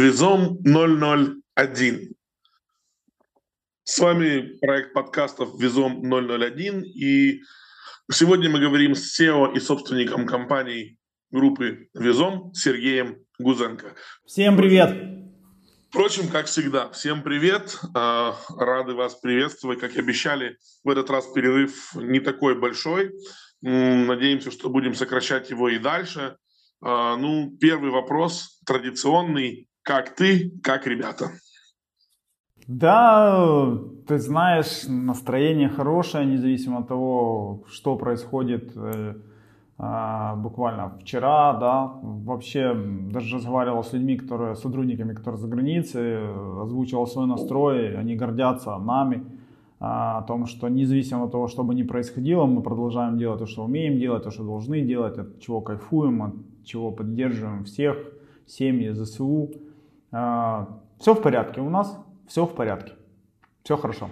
Визом 001. С вами проект подкастов Визом 001. И сегодня мы говорим с SEO и собственником компании группы Визом Сергеем Гузенко. Всем привет! Впрочем, как всегда, всем привет. А, рады вас приветствовать. Как и обещали, в этот раз перерыв не такой большой. Надеемся, что будем сокращать его и дальше. А, ну, первый вопрос традиционный. Как ты, как ребята? Да, ты знаешь, настроение хорошее, независимо от того, что происходит э, а, буквально вчера, да, вообще даже разговаривал с людьми, которые, сотрудниками, которые за границей, озвучивал свой настрой, они гордятся нами, а, о том, что независимо от того, что бы ни происходило, мы продолжаем делать то, что умеем делать, то, что должны делать, от чего кайфуем, от чего поддерживаем всех, семьи, ЗСУ. А, все в порядке у нас, все в порядке, все хорошо.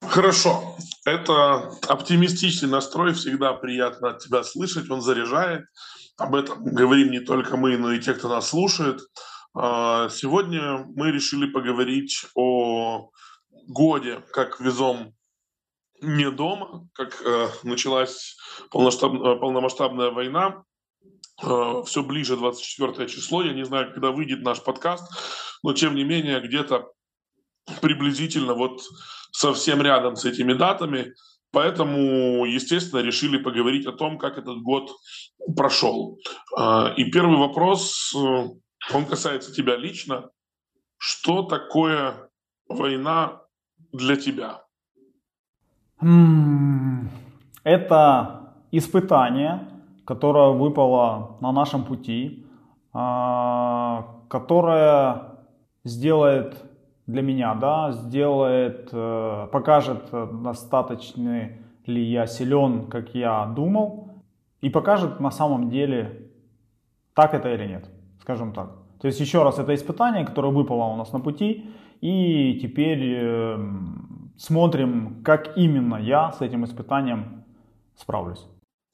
Хорошо. Это оптимистичный настрой, всегда приятно от тебя слышать, он заряжает. Об этом говорим не только мы, но и те, кто нас слушает. А, сегодня мы решили поговорить о годе, как везом не дома, как э, началась полномасштабная война. Э, все ближе 24 число. Я не знаю, когда выйдет наш подкаст, но тем не менее где-то приблизительно вот совсем рядом с этими датами. Поэтому, естественно, решили поговорить о том, как этот год прошел. Э, и первый вопрос, э, он касается тебя лично. Что такое война для тебя? Это испытание, которое выпало на нашем пути, а, которое сделает для меня, да, сделает, э, покажет, достаточно ли я силен, как я думал, и покажет на самом деле, так это или нет, скажем так. То есть еще раз, это испытание, которое выпало у нас на пути, и теперь эм, смотрим, как именно я с этим испытанием справлюсь.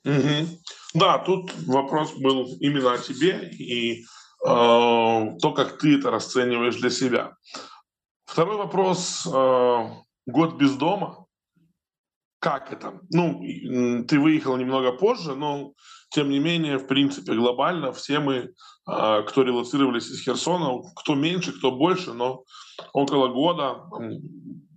Угу. Да, тут вопрос был именно о тебе и э, то, как ты это расцениваешь для себя. Второй вопрос. Э, год без дома. Как это? Ну, ты выехал немного позже, но тем не менее, в принципе, глобально все мы, э, кто релацировались из Херсона, кто меньше, кто больше, но около года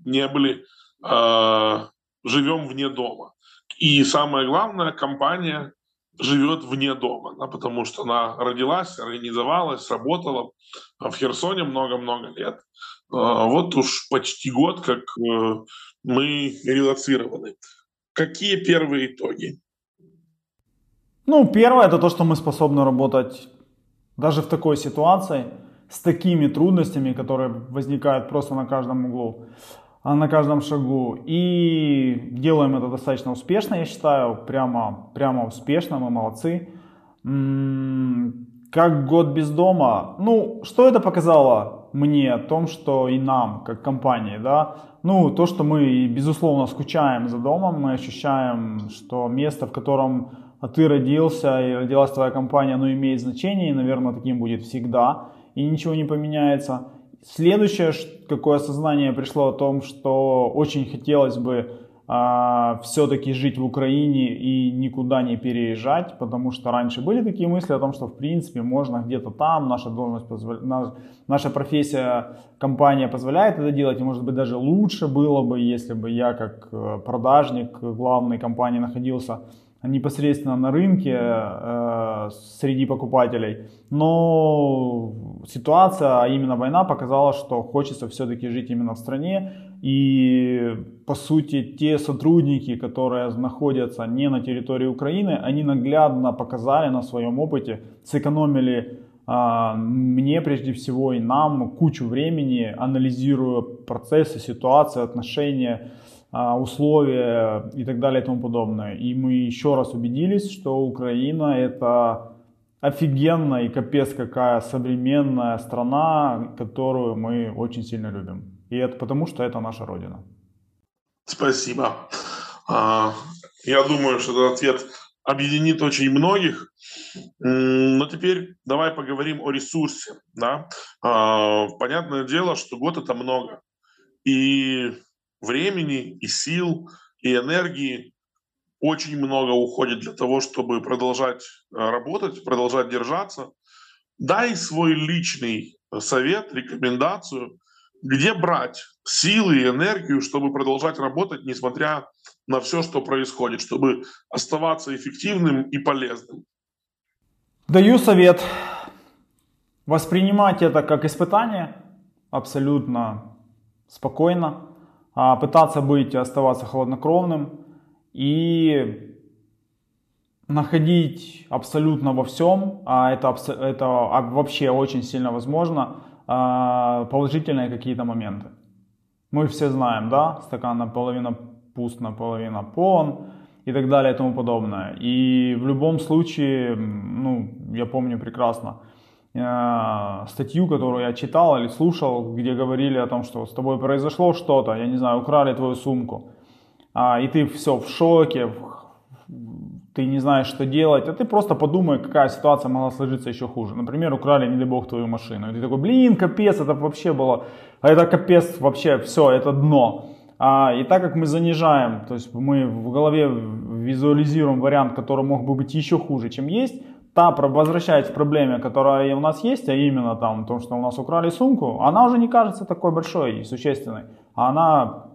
не были, э, живем вне дома. И самое главное, компания живет вне дома, да, потому что она родилась, организовалась, работала в Херсоне много-много лет. А, вот уж почти год, как э, мы релацированы. Какие первые итоги? Ну, первое это то, что мы способны работать даже в такой ситуации с такими трудностями, которые возникают просто на каждом углу. А, на каждом шагу. И делаем это достаточно успешно, я считаю, прямо, прямо успешно, мы молодцы. Как год без дома? Ну, что это показало мне о том, что и нам, как компании, да? Ну, то, что мы, безусловно, скучаем за домом, мы ощущаем, что место, в котором ты родился и родилась твоя компания, оно имеет значение, и, наверное, таким будет всегда, и ничего не поменяется. Следующее, какое осознание пришло о том, что очень хотелось бы а, все-таки жить в Украине и никуда не переезжать, потому что раньше были такие мысли о том, что в принципе можно где-то там, наша должность, позволя... наша профессия, компания позволяет это делать, и может быть даже лучше было бы, если бы я как э, продажник главной компании находился непосредственно на рынке э, среди покупателей. Но ситуация, а именно война, показала, что хочется все-таки жить именно в стране. И по сути те сотрудники, которые находятся не на территории Украины, они наглядно показали на своем опыте, сэкономили э, мне прежде всего и нам кучу времени, анализируя процессы, ситуации, отношения условия и так далее и тому подобное. И мы еще раз убедились, что Украина это офигенная и капец какая современная страна, которую мы очень сильно любим. И это потому, что это наша родина. Спасибо. А, я думаю, что этот ответ объединит очень многих. Но теперь давай поговорим о ресурсе. Да? А, понятное дело, что год это много. И времени, и сил, и энергии очень много уходит для того, чтобы продолжать э, работать, продолжать держаться. Дай свой личный совет, рекомендацию, где брать силы и энергию, чтобы продолжать работать, несмотря на все, что происходит, чтобы оставаться эффективным и полезным. Даю совет воспринимать это как испытание абсолютно спокойно, пытаться быть, оставаться хладнокровным и находить абсолютно во всем, а это, это вообще очень сильно возможно, а, положительные какие-то моменты. Мы все знаем, да, стакан наполовину пуст, наполовину полон и так далее и тому подобное. И в любом случае, ну, я помню прекрасно статью, которую я читал или слушал, где говорили о том, что с тобой произошло что-то, я не знаю, украли твою сумку, а, и ты все в шоке, ты не знаешь, что делать, а ты просто подумай, какая ситуация могла сложиться еще хуже. Например, украли, не дай бог, твою машину. И ты такой, блин, капец, это вообще было, а это капец вообще, все, это дно. А, и так как мы занижаем, то есть мы в голове визуализируем вариант, который мог бы быть еще хуже, чем есть, та, возвращаясь к проблеме, которая у нас есть, а именно там, то, что у нас украли сумку, она уже не кажется такой большой и существенной, а она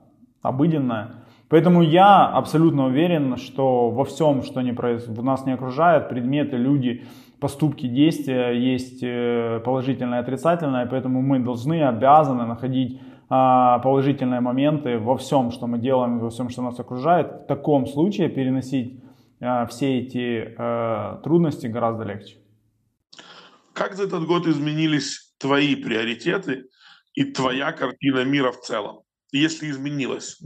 обыденная. Поэтому я абсолютно уверен, что во всем, что не произ... нас не окружает, предметы, люди, поступки, действия есть э, положительное и отрицательное, поэтому мы должны, обязаны находить а, положительные моменты во всем, что мы делаем, во всем, что нас окружает, в таком случае переносить все эти а, трудности гораздо легче. Как за этот год изменились твои приоритеты и твоя картина мира в целом, если изменилась?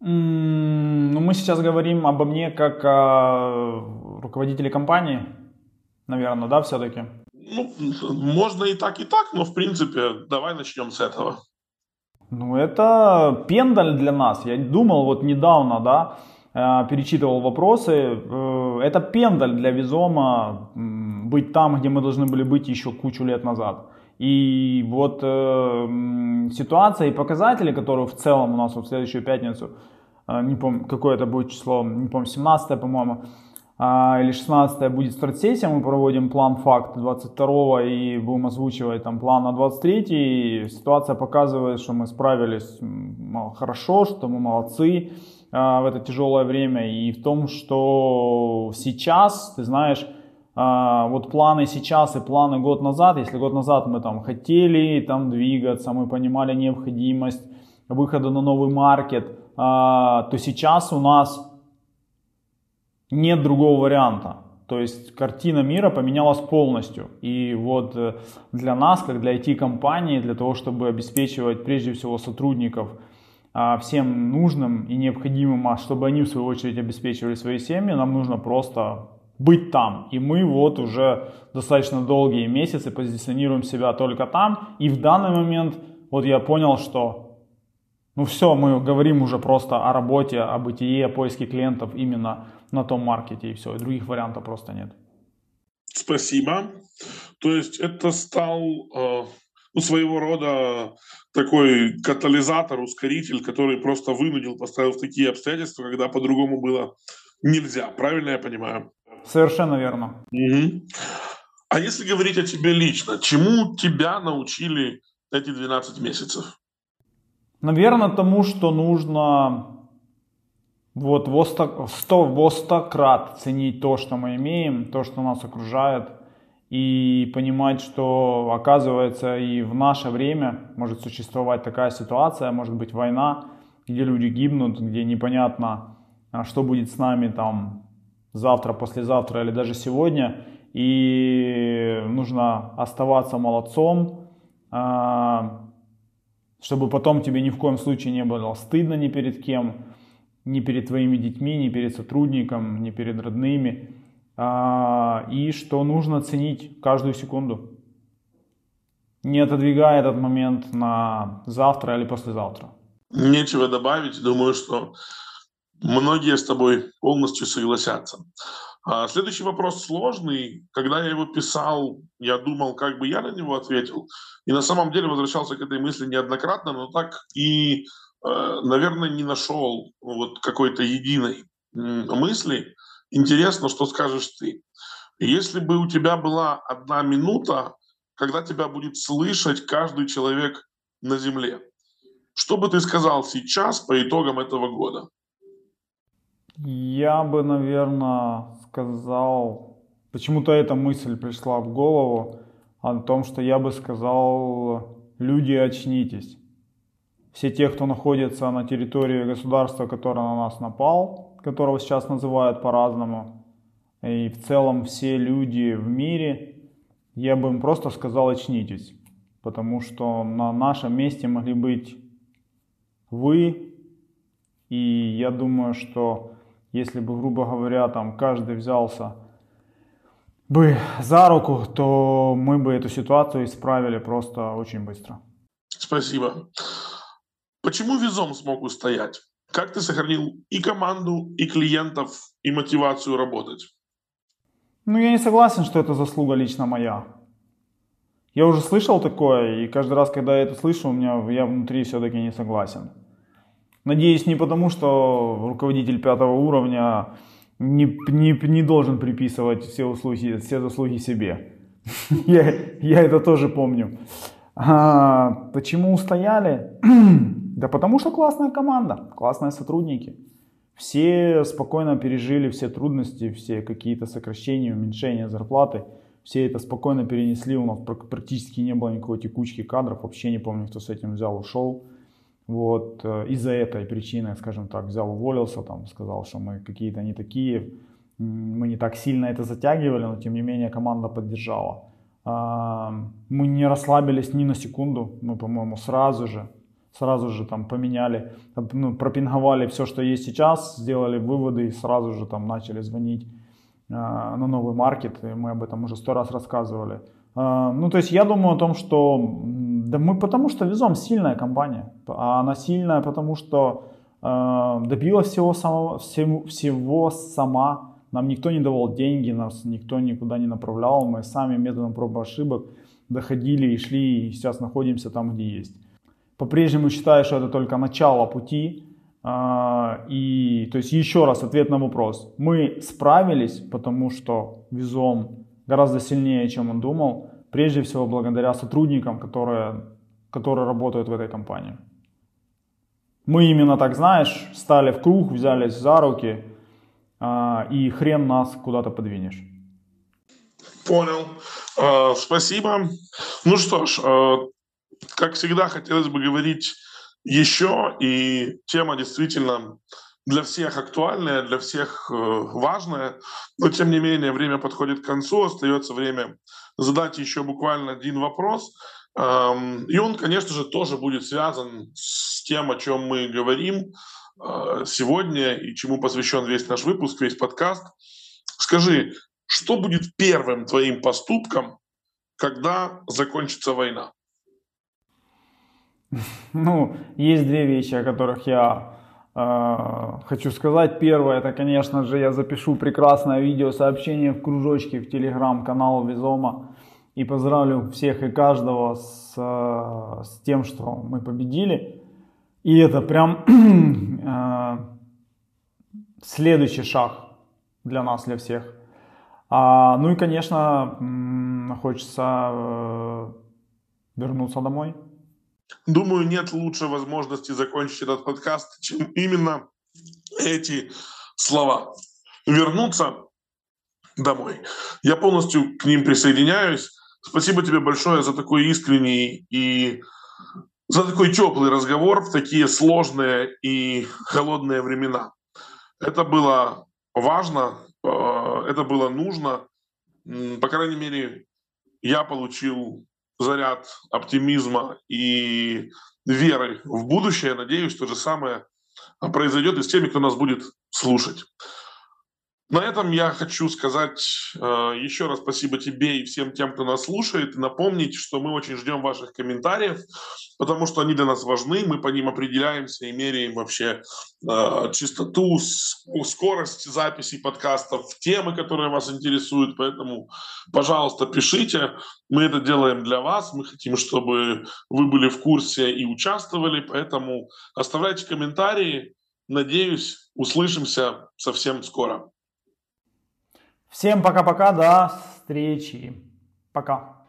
Ну, мы сейчас говорим обо мне как о руководителе компании, наверное, да, все-таки? Ну, можно и так, и так, но в принципе, давай начнем с этого. Ну, это пендаль для нас. Я думал вот недавно, да, э, перечитывал вопросы. Э, это пендаль для Визома быть там, где мы должны были быть еще кучу лет назад. И вот э, ситуация и показатели, которые в целом у нас вот в следующую пятницу, э, не помню, какое это будет число, не помню, 17 по-моему, а, или 16 будет стратсессия, мы проводим план факт 22 и будем озвучивать там план на 23 и ситуация показывает, что мы справились хорошо, что мы молодцы в это тяжелое время и в том, что сейчас, ты знаешь, а, вот планы сейчас и планы год назад, если год назад мы там хотели там двигаться, мы понимали необходимость выхода на новый маркет, то сейчас у нас нет другого варианта. То есть картина мира поменялась полностью. И вот э, для нас, как для IT-компании, для того, чтобы обеспечивать прежде всего сотрудников а, всем нужным и необходимым, а чтобы они в свою очередь обеспечивали свои семьи, нам нужно просто быть там. И мы вот уже достаточно долгие месяцы позиционируем себя только там. И в данный момент вот я понял, что ну все, мы говорим уже просто о работе, о бытие, о поиске клиентов именно на том маркете и все, и других вариантов просто нет. Спасибо. То есть это стал э, ну, своего рода такой катализатор, ускоритель, который просто вынудил, поставил в такие обстоятельства, когда по-другому было нельзя. Правильно я понимаю? Совершенно верно. Угу. А если говорить о тебе лично, чему тебя научили эти 12 месяцев? Наверное, тому, что нужно вот во сто, сто, во сто крат ценить то, что мы имеем, то, что нас окружает, и понимать, что оказывается и в наше время может существовать такая ситуация, может быть война, где люди гибнут, где непонятно, а, что будет с нами там завтра, послезавтра или даже сегодня, и нужно оставаться молодцом, а, чтобы потом тебе ни в коем случае не было стыдно ни перед кем, ни перед твоими детьми, ни перед сотрудником, ни перед родными, и что нужно ценить каждую секунду, не отодвигая этот момент на завтра или послезавтра. Нечего добавить, думаю, что Многие с тобой полностью согласятся. А следующий вопрос сложный. Когда я его писал, я думал, как бы я на него ответил. И на самом деле возвращался к этой мысли неоднократно, но так и, э, наверное, не нашел вот какой-то единой мысли. Интересно, что скажешь ты. Если бы у тебя была одна минута, когда тебя будет слышать каждый человек на Земле, что бы ты сказал сейчас по итогам этого года? Я бы, наверное, сказал, почему-то эта мысль пришла в голову, о том, что я бы сказал, люди, очнитесь. Все те, кто находится на территории государства, которое на нас напал, которого сейчас называют по-разному, и в целом все люди в мире, я бы им просто сказал, очнитесь. Потому что на нашем месте могли быть вы, и я думаю, что если бы, грубо говоря, там каждый взялся бы за руку, то мы бы эту ситуацию исправили просто очень быстро. Спасибо. Почему Визом смог устоять? Как ты сохранил и команду, и клиентов, и мотивацию работать? Ну, я не согласен, что это заслуга лично моя. Я уже слышал такое, и каждый раз, когда я это слышу, у меня я внутри все-таки не согласен. Надеюсь, не потому, что руководитель пятого уровня не, не, не должен приписывать все, услуги, все заслуги себе. я, я это тоже помню. А, почему устояли? да потому что классная команда, классные сотрудники. Все спокойно пережили все трудности, все какие-то сокращения, уменьшения зарплаты. Все это спокойно перенесли. У нас практически не было никакой текучки кадров. Вообще не помню, кто с этим взял, ушел. Вот, э, из-за этой причины, скажем так, взял, уволился, там, сказал, что мы какие-то не такие, мы не так сильно это затягивали, но тем не менее команда поддержала. Мы не расслабились ни на секунду, мы, по-моему, сразу же, сразу же там поменяли, ну, пропинговали все, что есть сейчас, сделали выводы и сразу же там начали звонить а, на новый маркет, и мы об этом уже сто раз рассказывали. А, ну, то есть я думаю о том, что да мы потому что везем сильная компания. А она сильная, потому что э, добилась всего, самого, всего, всего сама. Нам никто не давал деньги, нас никто никуда не направлял. Мы сами методом проб и ошибок доходили и шли, и сейчас находимся там, где есть. По-прежнему считаю, что это только начало пути. Э, и, то есть, еще раз, ответ на вопрос. Мы справились, потому что везом гораздо сильнее, чем он думал прежде всего благодаря сотрудникам, которые, которые работают в этой компании. Мы именно так, знаешь, стали в круг, взялись за руки, э, и хрен нас куда-то подвинешь. Понял. Э, спасибо. Ну что ж, как всегда, хотелось бы говорить еще, и тема действительно для всех актуальная, для всех важная, но тем не менее время подходит к концу, остается время задать еще буквально один вопрос. И он, конечно же, тоже будет связан с тем, о чем мы говорим э, сегодня и чему посвящен весь наш выпуск, весь подкаст. Скажи, что будет первым твоим поступком, когда закончится война? Ну, есть две вещи, о которых я э, хочу сказать. Первое, это, конечно же, я запишу прекрасное видеосообщение в кружочке в телеграм-канал Визома и поздравлю всех и каждого с, э, с тем, что мы победили. И это прям э, следующий шаг для нас, для всех. А, ну и, конечно, хочется э, вернуться домой. Думаю, нет лучшей возможности закончить этот подкаст, чем именно эти слова. Вернуться домой. Я полностью к ним присоединяюсь. Спасибо тебе большое за такой искренний и за такой теплый разговор в такие сложные и холодные времена. Это было важно, э, это было нужно. По крайней мере, я получил заряд оптимизма и веры в будущее. Надеюсь, то же самое произойдет и с теми, кто нас будет слушать. На этом я хочу сказать э, еще раз спасибо тебе и всем тем, кто нас слушает, напомнить, что мы очень ждем ваших комментариев, потому что они для нас важны, мы по ним определяемся и меряем вообще э, чистоту, скорость записи подкастов, темы, которые вас интересуют, поэтому, пожалуйста, пишите, мы это делаем для вас, мы хотим, чтобы вы были в курсе и участвовали, поэтому оставляйте комментарии, надеюсь, услышимся совсем скоро. Всем пока-пока, до встречи. Пока.